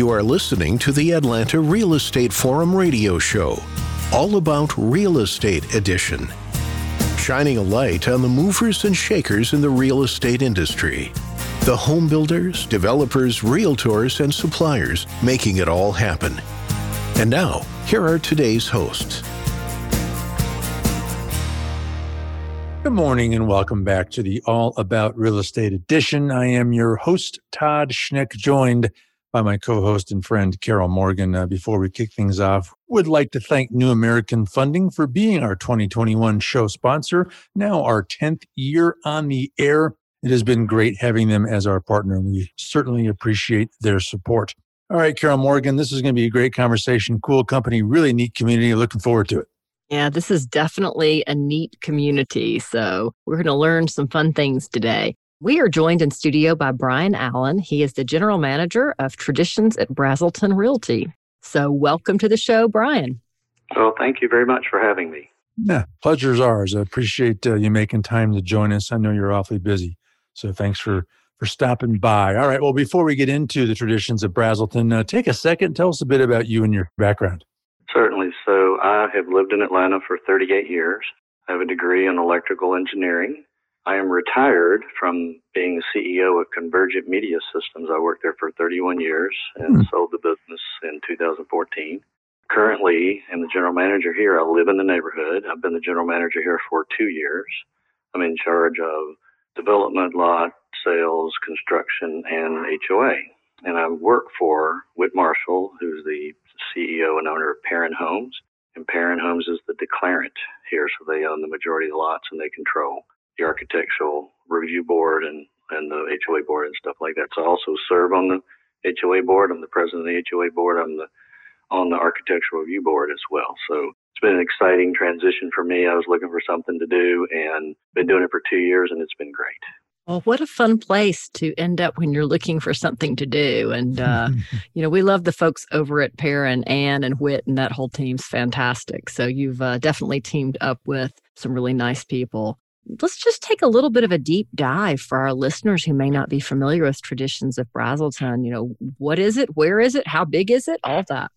You are listening to the Atlanta Real Estate Forum radio show, all about real estate edition, shining a light on the movers and shakers in the real estate industry. The home builders, developers, realtors, and suppliers making it all happen. And now, here are today's hosts. Good morning and welcome back to the All About Real Estate edition. I am your host, Todd Schnick, joined by my co-host and friend, Carol Morgan. Uh, before we kick things off, would like to thank New American Funding for being our 2021 show sponsor. Now our 10th year on the air. It has been great having them as our partner, and we certainly appreciate their support. All right, Carol Morgan, this is going to be a great conversation. Cool company, really neat community. Looking forward to it. Yeah, this is definitely a neat community. So we're going to learn some fun things today. We are joined in studio by Brian Allen. He is the general manager of Traditions at Braselton Realty. So welcome to the show, Brian. Well, thank you very much for having me. Yeah, pleasure's ours. I appreciate uh, you making time to join us. I know you're awfully busy. So thanks for for stopping by. All right. Well, before we get into the traditions of Braselton, uh, take a second. Tell us a bit about you and your background. Certainly. So I have lived in Atlanta for 38 years. I have a degree in electrical engineering. I am retired from being the CEO of Convergent Media Systems. I worked there for 31 years and mm. sold the business in 2014. Currently, I'm the general manager here. I live in the neighborhood. I've been the general manager here for two years. I'm in charge of development, lot, sales, construction, and HOA. And I work for Whit Marshall, who's the CEO and owner of Perrin Homes. And Perrin Homes is the declarant here, so they own the majority of the lots and they control the architectural review board and, and the HOA board and stuff like that. So I also serve on the HOA board. I'm the president of the HOA board. I'm the on the architectural review board as well. So it's been an exciting transition for me. I was looking for something to do and been doing it for two years and it's been great. Well, what a fun place to end up when you're looking for something to do. And, uh, you know, we love the folks over at Perrin, and Ann, and Whit, and that whole team's fantastic. So you've uh, definitely teamed up with some really nice people. Let's just take a little bit of a deep dive for our listeners who may not be familiar with traditions of Braselton. You know, what is it? Where is it? How big is it? All that.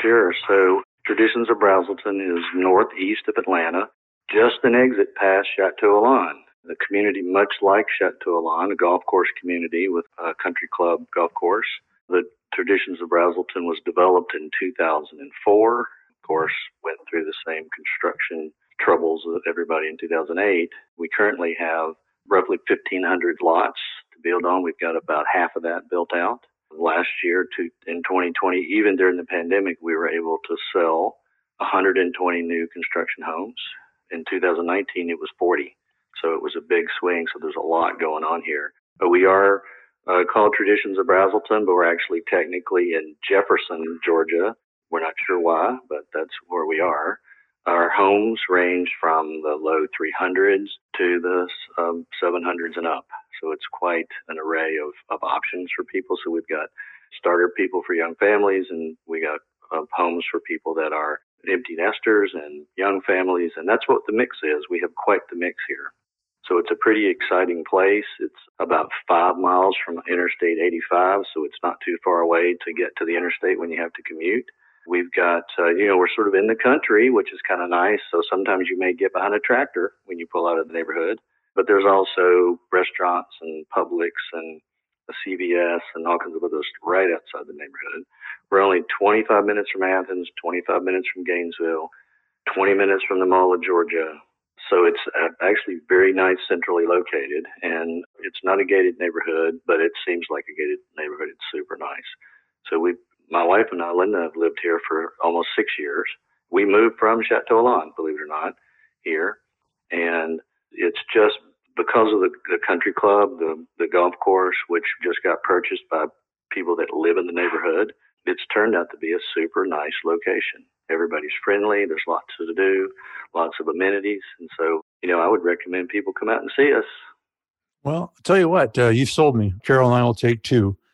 Sure. So, Traditions of Braselton is northeast of Atlanta, just an exit past Chateau Elan the community, much like Chateau Elan, a golf course community with a country club golf course. The Traditions of Braselton was developed in 2004. Of course, went through the same construction troubles of everybody in 2008. We currently have roughly 1,500 lots to build on. We've got about half of that built out. Last year, to, in 2020, even during the pandemic, we were able to sell 120 new construction homes. In 2019, it was 40. So it was a big swing. So there's a lot going on here. But we are uh, called Traditions of Braselton, but we're actually technically in Jefferson, Georgia. We're not sure why, but that's where we are. Our homes range from the low 300s to the um, 700s and up. So it's quite an array of, of options for people. So we've got starter people for young families, and we got uh, homes for people that are empty nesters and young families. And that's what the mix is. We have quite the mix here. So it's a pretty exciting place. It's about five miles from Interstate 85, so it's not too far away to get to the interstate when you have to commute. We've got, uh, you know, we're sort of in the country, which is kind of nice. So sometimes you may get behind a tractor when you pull out of the neighborhood. But there's also restaurants and Publix and a CVS and all kinds of others right outside the neighborhood. We're only 25 minutes from Athens, 25 minutes from Gainesville, 20 minutes from the Mall of Georgia, so it's uh, actually very nice, centrally located, and it's not a gated neighborhood, but it seems like a gated neighborhood. It's super nice. So we, my wife and I, Linda, have lived here for almost six years. We moved from Chateau Elan, believe it or not, here, and it's just because of the, the country club, the the golf course, which just got purchased by people that live in the neighborhood. It's turned out to be a super nice location. Everybody's friendly. There's lots to do, lots of amenities. And so, you know, I would recommend people come out and see us. Well, I'll tell you what, uh, you've sold me. Carol and I will take two.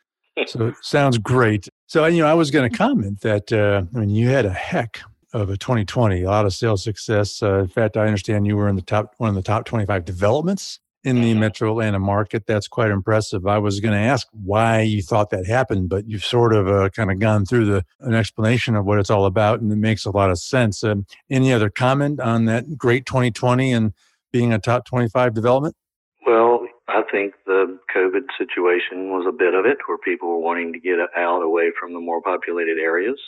So it sounds great. So, you know, I was going to comment that, uh, I mean, you had a heck of a 2020, a lot of sales success. Uh, in fact, I understand you were in the top, one of the top 25 developments in the Metro Atlanta market. That's quite impressive. I was going to ask why you thought that happened, but you've sort of uh, kind of gone through the an explanation of what it's all about, and it makes a lot of sense. Um, any other comment on that great 2020 and being a top 25 development? I think the COVID situation was a bit of it, where people were wanting to get out away from the more populated areas.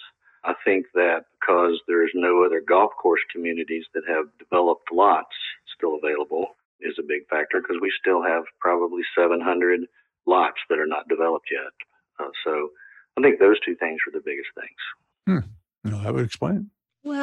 I think that because there's no other golf course communities that have developed lots still available is a big factor because we still have probably 700 lots that are not developed yet. Uh, so I think those two things were the biggest things. Hmm. No, that would explain.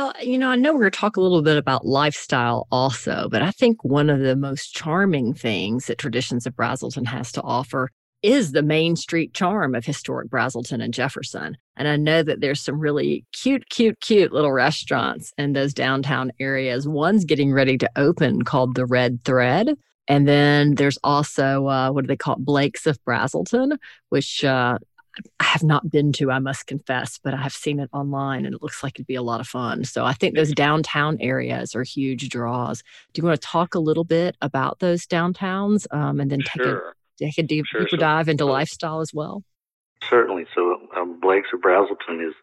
Well, you know, I know we're going to talk a little bit about lifestyle also, but I think one of the most charming things that Traditions of Braselton has to offer is the main street charm of historic Braselton and Jefferson. And I know that there's some really cute, cute, cute little restaurants in those downtown areas. One's getting ready to open called the Red Thread. And then there's also, uh, what do they call it? Blake's of Braselton, which uh, I have not been to, I must confess, but I have seen it online and it looks like it'd be a lot of fun. So I think those downtown areas are huge draws. Do you want to talk a little bit about those downtowns um, and then take sure. a take a deep, Sure, deeper so- dive into so- lifestyle as well? Certainly. So um, Blake's of Braselton is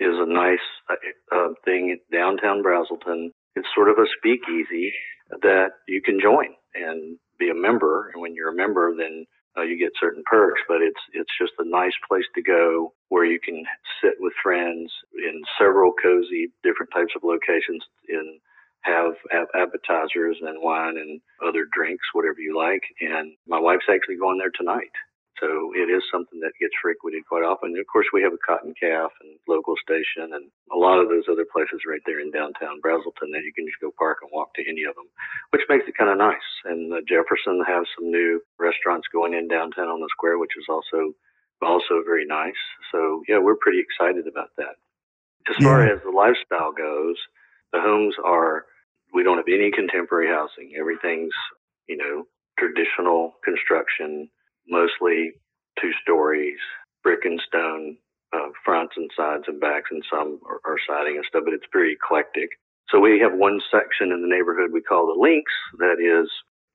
is a nice uh, uh, thing downtown Braselton. It's sort of a speakeasy that you can join and be a member. And when you're a member, then uh, you get certain perks. But it's it's just a nice place to go where you can sit with friends in several cozy different types of locations and have ap- appetizers and wine and other drinks, whatever you like. And my wife's actually going there tonight. So it is something that gets frequented quite often. And of course, we have a Cotton Calf and Local Station and a lot of those other places right there in downtown Braselton that you can just go park and walk to any of them, which makes it kind of nice. And uh, Jefferson has some new restaurants going in downtown on the square, which is also also very nice. So yeah, we're pretty excited about that. As far Yeah. as the lifestyle goes, the homes are we don't have any contemporary housing. Everything's you know traditional construction, mostly two stories, brick and stone uh, fronts and sides and backs, and some are, are siding and stuff. But it's very eclectic. So we have one section in the neighborhood we call the links. That is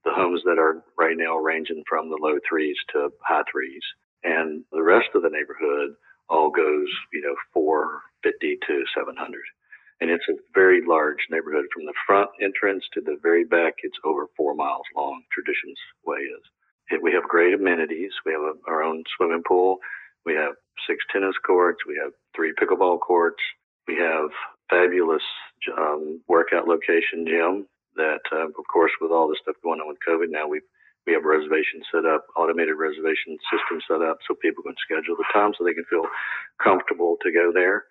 the homes that are right now ranging from the low threes to high threes, and the rest of the neighborhood all goes you know 450 to 700 and it's a very large neighborhood from the front entrance to the very back. It's over four miles long. Traditions Way is. We have great amenities. We have a, our own swimming pool. We have six tennis courts. We have three pickleball courts. We have fabulous um, workout location gym. That, uh, of course, with all this stuff going on with COVID now, we we have reservations set up, automated reservation system set up, so people can schedule the time so they can feel comfortable to go there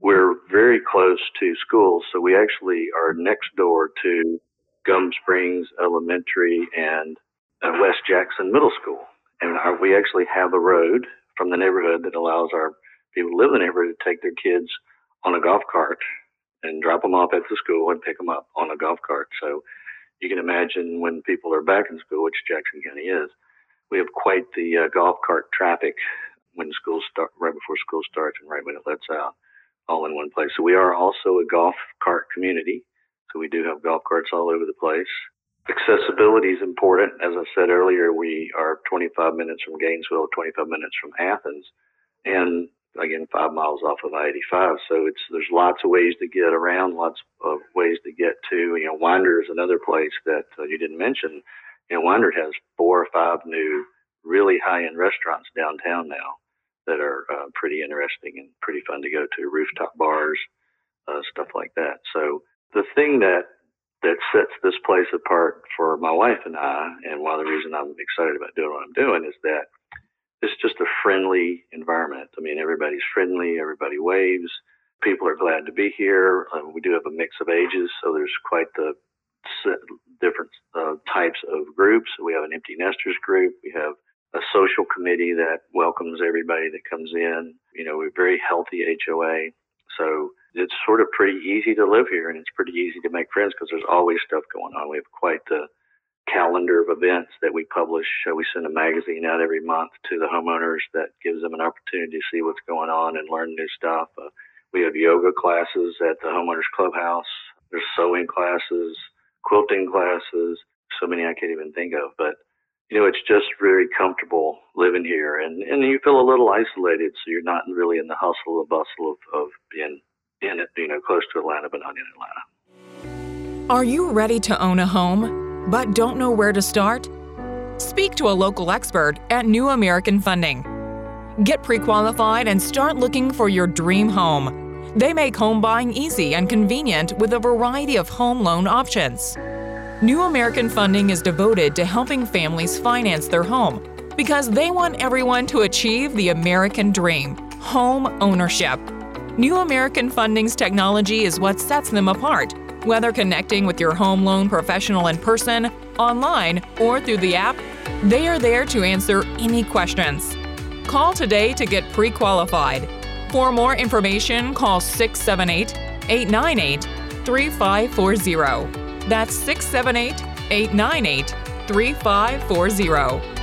we're very close to schools, so we actually are next door to Gum Springs Elementary and uh, West Jackson Middle School, and our, we actually have a road from the neighborhood that allows our people who live in the neighborhood to take their kids on a golf cart and drop them off at the school and pick them up on a golf cart. So you can imagine when people are back in school, which Jackson County is, we have quite the uh, golf cart traffic when school start right before school starts and right when it lets out all in one place. So we are also a golf cart community. So we do have golf carts all over the place. Accessibility is important. As I said earlier, we are 25 minutes from Gainesville, 25 minutes from Athens, and again, five miles off of I-85. So it's there's lots of ways to get around, lots of ways to get to. You know, Winder is another place that uh, you didn't mention. You know, Winder has four or five new, really high-end restaurants downtown now that are uh, pretty interesting and pretty fun to go to. Rooftop bars, uh, stuff like that. So the thing that that sets this place apart for my wife and I, and one of the reason I'm excited about doing what I'm doing is that it's just a friendly environment. I mean, everybody's friendly, everybody waves. People are glad to be here. Uh, we do have a mix of ages, so there's quite the different uh, types of groups. We have an empty nesters group. We have a social committee that welcomes everybody that comes in. You know, we're very healthy HOA. So it's sort of pretty easy to live here and it's pretty easy to make friends because there's always stuff going on. We have quite the calendar of events that we publish. We send a magazine out every month to the homeowners that gives them an opportunity to see what's going on and learn new stuff. Uh, we have yoga classes at the homeowners clubhouse. There's sewing classes, quilting classes, so many I can't even think of. But you know, it's just very comfortable living here, and and you feel a little isolated, so you're not really in the hustle and bustle of, of being in it, you know, close to Atlanta, but not in Atlanta. Are you ready to own a home, but don't know where to start? Speak to a local expert at New American Funding. Get pre qualified and start looking for your dream home. They make home buying easy and convenient with a variety of home loan options. New American Funding is devoted to helping families finance their home because they want everyone to achieve the American dream home ownership. New American Funding's technology is what sets them apart. Whether connecting with your home loan professional in person, online, or through the app, they are there to answer any questions. Call today to get pre qualified. For more information, call 678 898 3540. That's 678 898 3540.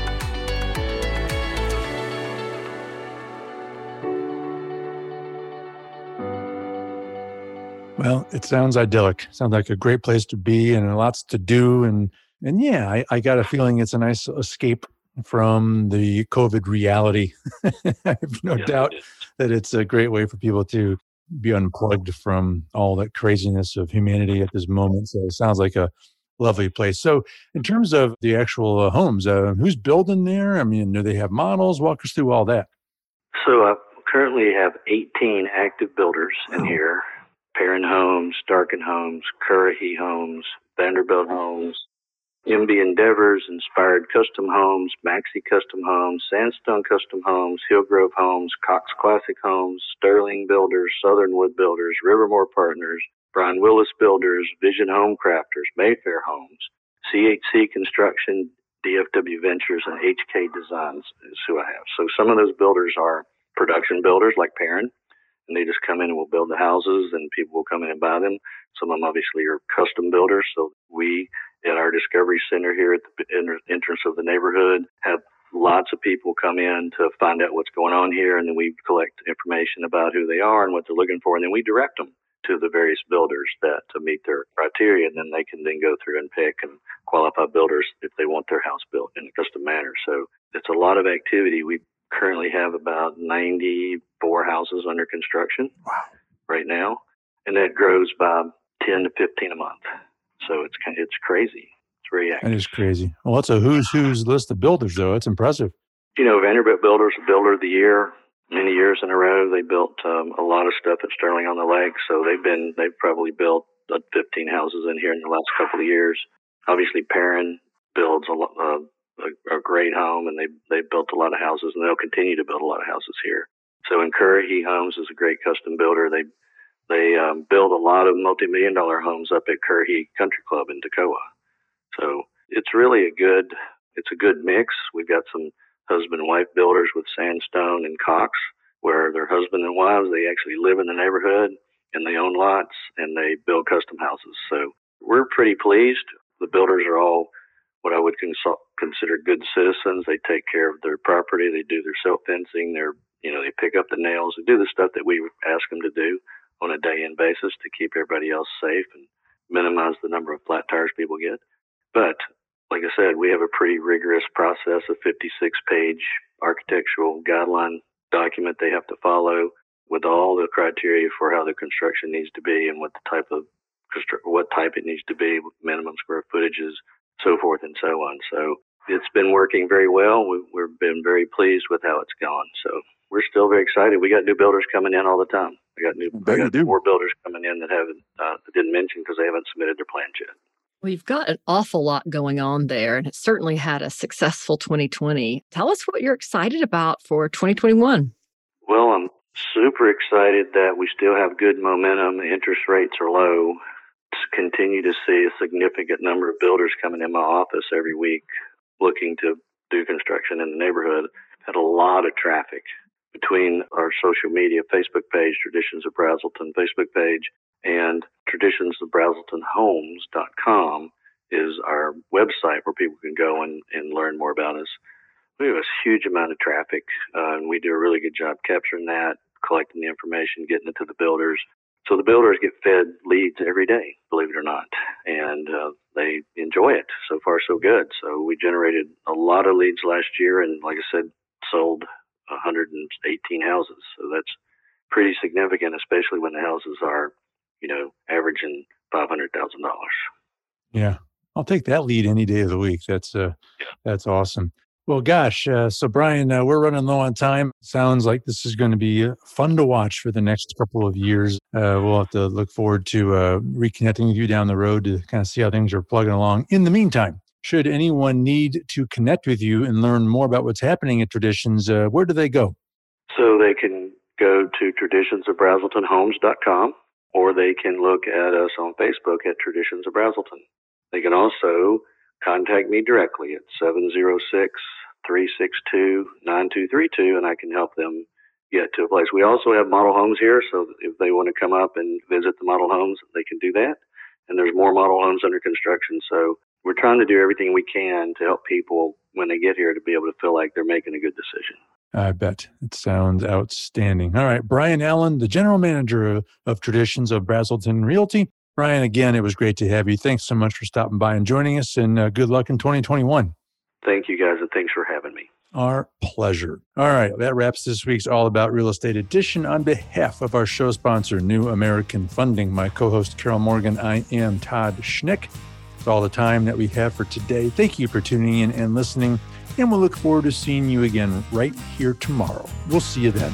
Well, it sounds idyllic. Sounds like a great place to be and lots to do. And and yeah, I, I got a feeling it's a nice escape from the COVID reality. I have no yeah, doubt it that it's a great way for people to be unplugged from all that craziness of humanity at this moment. So it sounds like a lovely place. So, in terms of the actual uh, homes, uh, who's building there? I mean, do they have models? Walk us through all that. So, I currently have 18 active builders in oh. here Perrin Homes, Darkin Homes, Currahee Homes, Vanderbilt Homes, MB Endeavors, Inspired Custom Homes, Maxi Custom Homes, Sandstone Custom Homes, Hillgrove Homes, Cox Classic Homes, Sterling Builders, Southern Wood Builders, Rivermore Partners, Brian Willis Builders, Vision Home Crafters, Mayfair Homes, CHC Construction, DFW Ventures, and HK Designs is who I have. So some of those builders are production builders like Perrin, and they just come in and will build the houses and people will come in and buy them. Some of them obviously are custom builders. So we at our Discovery Center here at the entrance of the neighborhood have lots of people come in to find out what's going on here and then we collect information about who they are and what they're looking for and then we direct them to the various builders that to meet their criteria and then they can then go through and pick and qualify builders if they want their house built in a custom manner. So it's a lot of activity. We currently have about 94 houses under construction wow. right now, and that grows by 10 to 15 a month. So it's it's crazy. It's very active. That is crazy. Well, that's a who's who's list of builders, though. It's impressive. You know, Vanderbilt Builders, Builder of the Year, many years in a row. They built um, a lot of stuff at Sterling on the Lake, so they've been they've probably built 15 houses in here in the last couple of years. Obviously, Perrin builds a lot. Uh, a, a great home, and they they built a lot of houses, and they'll continue to build a lot of houses here. So, in Currahee Homes is a great custom builder. They they um, build a lot of multi-million dollar homes up at Currahee Country Club in Toccoa. So it's really a good it's a good mix. We've got some husband and wife builders with Sandstone and Cox, where their husband and wives they actually live in the neighborhood and they own lots and they build custom houses. So we're pretty pleased. The builders are all what I would consult, consider good citizens. They take care of their property. They do their self fencing. They're, you know, they pick up the nails. They do the stuff that we ask them to do on a day in basis to keep everybody else safe and minimize the number of flat tires people get. But like I said, we have a pretty rigorous process, a 56 page architectural guideline document they have to follow with all the criteria for how the construction needs to be and what the type of what type it needs to be, minimum square footages, so forth and so on. So it's been working very well. We've, we've been very pleased with how it's gone. So we're still very excited. We got new builders coming in all the time. We got new I got more builders coming in that haven't uh, didn't mention because they haven't submitted their plans yet. We've got an awful lot going on there, and it certainly had a successful 2020. Tell us what you're excited about for 2021. Well, I'm super excited that we still have good momentum. The interest rates are low continue to see a significant number of builders coming in my office every week looking to do construction in the neighborhood. Had a lot of traffic between our social media Facebook page, Traditions of Braselton Facebook page, and traditionsofbraseltonhomes.com is our website where people can go and, and learn more about us. We have a huge amount of traffic, uh, and we do a really good job capturing that, collecting the information, getting it to the builders. So the builders get fed leads every day, believe it or not. And uh, they enjoy it. So far, so good. So we generated a lot of leads last year, and like I said, sold 118 houses. So that's pretty significant, especially when the houses are, you know, averaging five hundred thousand dollars. Yeah, I'll take that lead any day of the week. That's uh, yeah. that's awesome. Well, gosh, uh, so Brian, uh, we're running low on time. Sounds like this is going to be uh, fun to watch for the next couple of years. Uh, we'll have to look forward to uh, reconnecting with you down the road to kind of see how things are plugging along. In the meantime, should anyone need to connect with you and learn more about what's happening at Traditions, uh, where do they go? So they can go to traditionsofbraseltonhomes.com or they can look at us on Facebook at Traditions of Braselton. They can also contact me directly at 706 362 9232 and I can help them get to a place. We also have model homes here, so if they want to come up and visit the model homes, they can do that. And there's more model homes under construction, so we're trying to do everything we can to help people when they get here to be able to feel like they're making a good decision. I bet it sounds outstanding. All right, Brian Allen, the general manager of, of Traditions of Braselton Realty. Brian, again, it was great to have you. Thanks so much for stopping by and joining us, and uh, good luck in 2021. Thank you, guys, and thanks for having me. Our pleasure. All right, that wraps this week's All About Real Estate edition. On behalf of our show sponsor, New American Funding, my co host, Carol Morgan, I am Todd Schnick. It's all the time that we have for today. Thank you for tuning in and listening, and we'll look forward to seeing you again right here tomorrow. We'll see you then.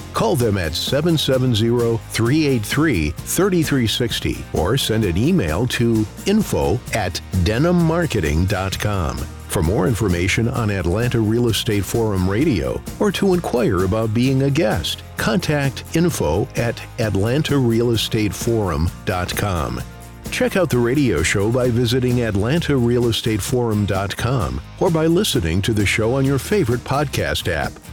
Call them at 770 383 3360 or send an email to info at denimmarketing.com. For more information on Atlanta Real Estate Forum Radio or to inquire about being a guest, contact info at atlantarealestateforum.com. Check out the radio show by visiting atlantarealestateforum.com or by listening to the show on your favorite podcast app.